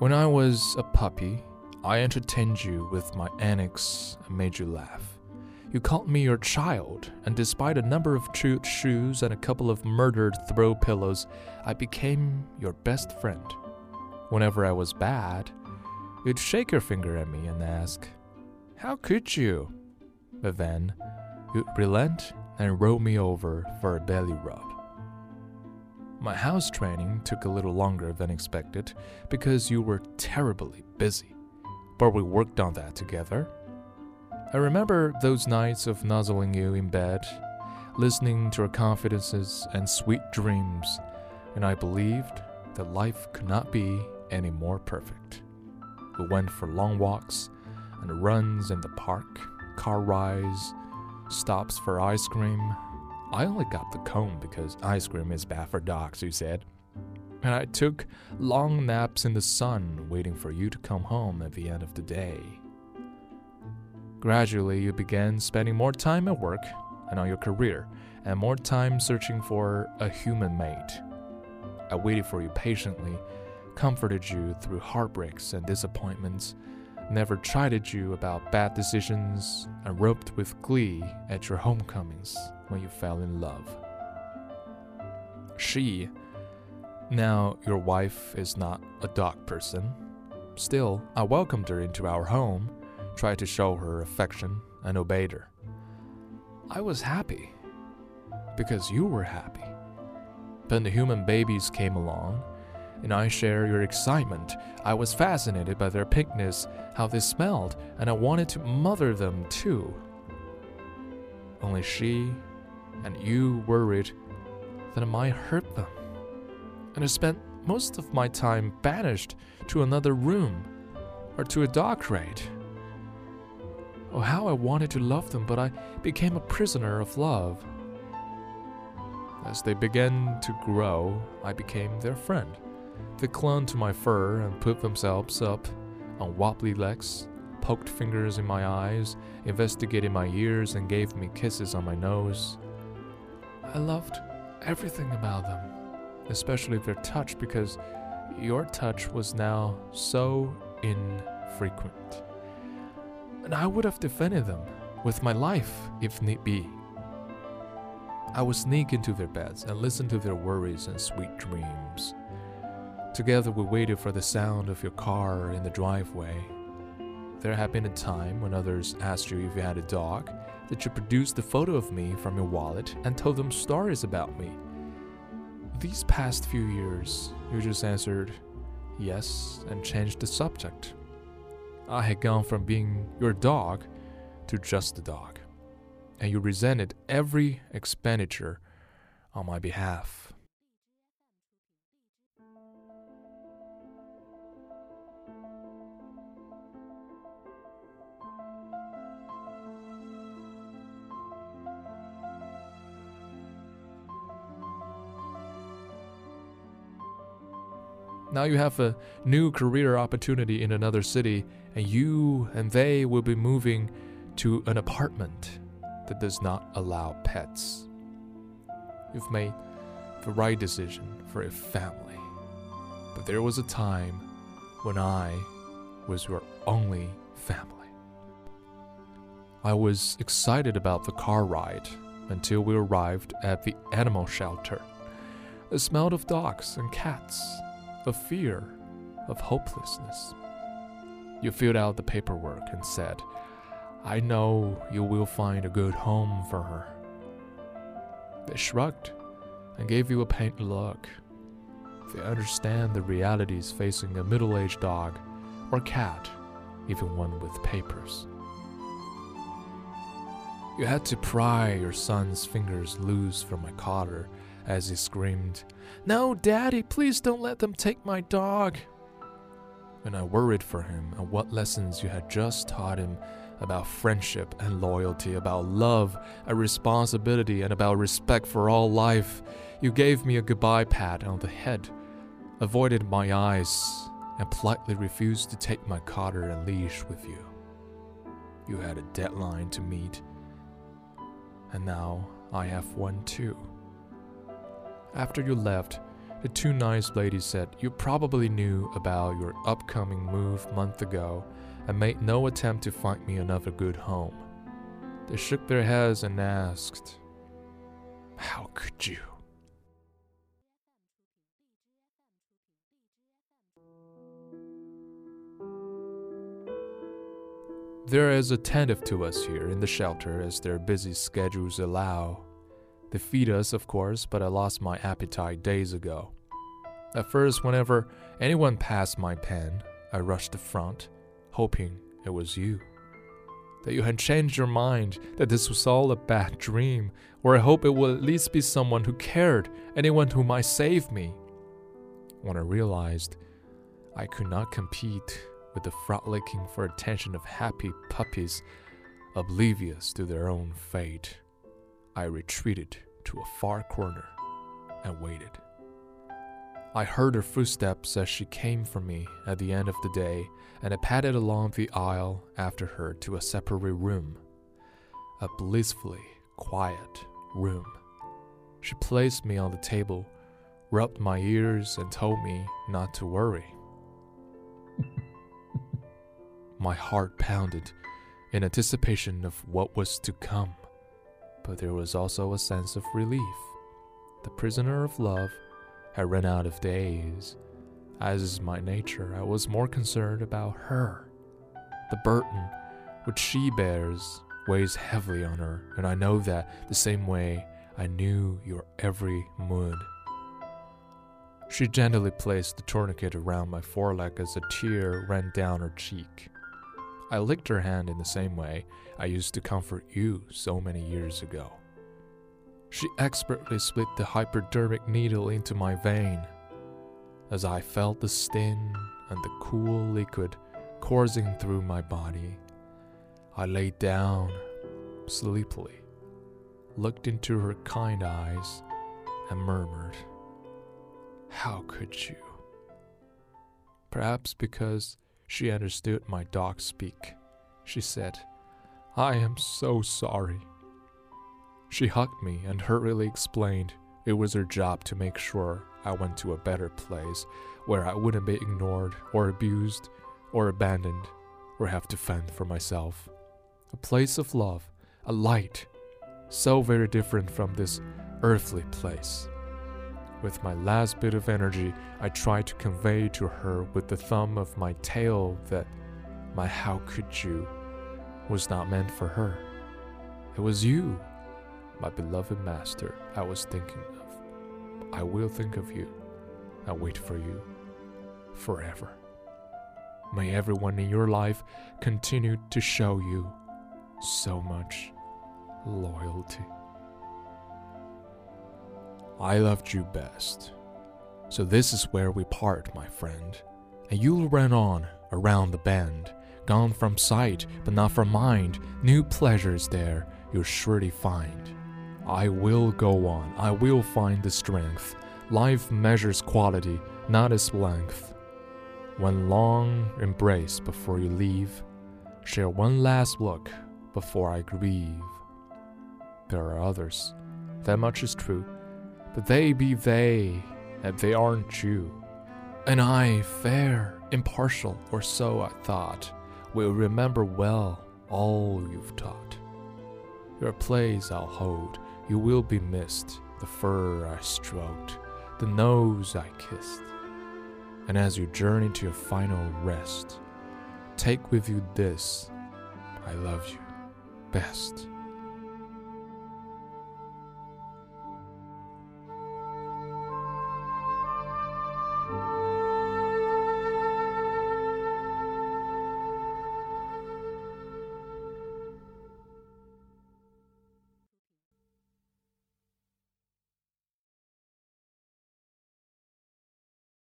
When I was a puppy, I entertained you with my antics and made you laugh. You called me your child, and despite a number of chewed shoes and a couple of murdered throw pillows, I became your best friend. Whenever I was bad, you'd shake your finger at me and ask, How could you? But then, you'd relent and roll me over for a belly rub. My house training took a little longer than expected because you were terribly busy, but we worked on that together. I remember those nights of nuzzling you in bed, listening to your confidences and sweet dreams, and I believed that life could not be any more perfect. We went for long walks and runs in the park, car rides, stops for ice cream, I only got the cone because ice cream is bad for dogs, you said. And I took long naps in the sun, waiting for you to come home at the end of the day. Gradually, you began spending more time at work and on your career, and more time searching for a human mate. I waited for you patiently, comforted you through heartbreaks and disappointments, never chided you about bad decisions, and roped with glee at your homecomings when you fell in love. She, now your wife, is not a dog person. Still, I welcomed her into our home, tried to show her affection, and obeyed her. I was happy because you were happy. Then the human babies came along, and I share your excitement. I was fascinated by their pinkness, how they smelled, and I wanted to mother them too. Only she and you worried that I might hurt them. And I spent most of my time banished to another room or to a dark crate. Oh, how I wanted to love them, but I became a prisoner of love. As they began to grow, I became their friend. They clung to my fur and put themselves up on wobbly legs, poked fingers in my eyes, investigated my ears, and gave me kisses on my nose. I loved everything about them, especially their touch, because your touch was now so infrequent. And I would have defended them with my life if need be. I would sneak into their beds and listen to their worries and sweet dreams. Together, we waited for the sound of your car in the driveway. There had been a time when others asked you if you had a dog, that you produced the photo of me from your wallet and told them stories about me. These past few years, you just answered yes and changed the subject. I had gone from being your dog to just a dog, and you resented every expenditure on my behalf. Now you have a new career opportunity in another city, and you and they will be moving to an apartment that does not allow pets. You've made the right decision for a family. But there was a time when I was your only family. I was excited about the car ride until we arrived at the animal shelter. It smelled of dogs and cats of fear, of hopelessness. You filled out the paperwork and said, I know you will find a good home for her. They shrugged and gave you a pained look. They understand the realities facing a middle aged dog or cat, even one with papers. You had to pry your son's fingers loose from my collar as he screamed, No, Daddy, please don't let them take my dog. And I worried for him and what lessons you had just taught him about friendship and loyalty, about love and responsibility, and about respect for all life. You gave me a goodbye pat on the head, avoided my eyes, and politely refused to take my collar and leash with you. You had a deadline to meet, and now I have one too. After you left, the two nice ladies said you probably knew about your upcoming move month ago and made no attempt to find me another good home. They shook their heads and asked, How could you? They're as attentive to us here in the shelter as their busy schedules allow. They feed us, of course, but I lost my appetite days ago. At first, whenever anyone passed my pen, I rushed to front, hoping it was you. That you had changed your mind, that this was all a bad dream, or I hope it will at least be someone who cared, anyone who might save me. When I realized I could not compete with the frolicking for attention of happy puppies oblivious to their own fate. I retreated to a far corner and waited. I heard her footsteps as she came for me at the end of the day, and I padded along the aisle after her to a separate room. A blissfully quiet room. She placed me on the table, rubbed my ears, and told me not to worry. My heart pounded in anticipation of what was to come, but there was also a sense of relief. The prisoner of love had run out of days. As is my nature, I was more concerned about her. The burden which she bears weighs heavily on her, and I know that the same way I knew your every mood. She gently placed the tourniquet around my foreleg as a tear ran down her cheek. I licked her hand in the same way I used to comfort you so many years ago. She expertly split the hypodermic needle into my vein. As I felt the sting and the cool liquid coursing through my body, I lay down sleepily, looked into her kind eyes, and murmured, How could you? Perhaps because she understood my dog speak. She said, I am so sorry. She hugged me and hurriedly explained it was her job to make sure I went to a better place where I wouldn't be ignored or abused or abandoned or have to fend for myself. A place of love, a light, so very different from this earthly place. With my last bit of energy, I tried to convey to her with the thumb of my tail that my how could you was not meant for her. It was you, my beloved master, I was thinking of. I will think of you and wait for you forever. May everyone in your life continue to show you so much loyalty. I loved you best. So this is where we part, my friend. And you'll run on around the bend, gone from sight but not from mind. New pleasures there you'll surely find. I will go on, I will find the strength. Life measures quality, not its length. One long embrace before you leave, share one last look before I grieve. There are others, that much is true but they be they, and they aren't you. And I, fair, impartial, or so I thought, will remember well all you've taught. Your place I'll hold, you will be missed, the fur I stroked, the nose I kissed. And as you journey to your final rest, take with you this I love you best.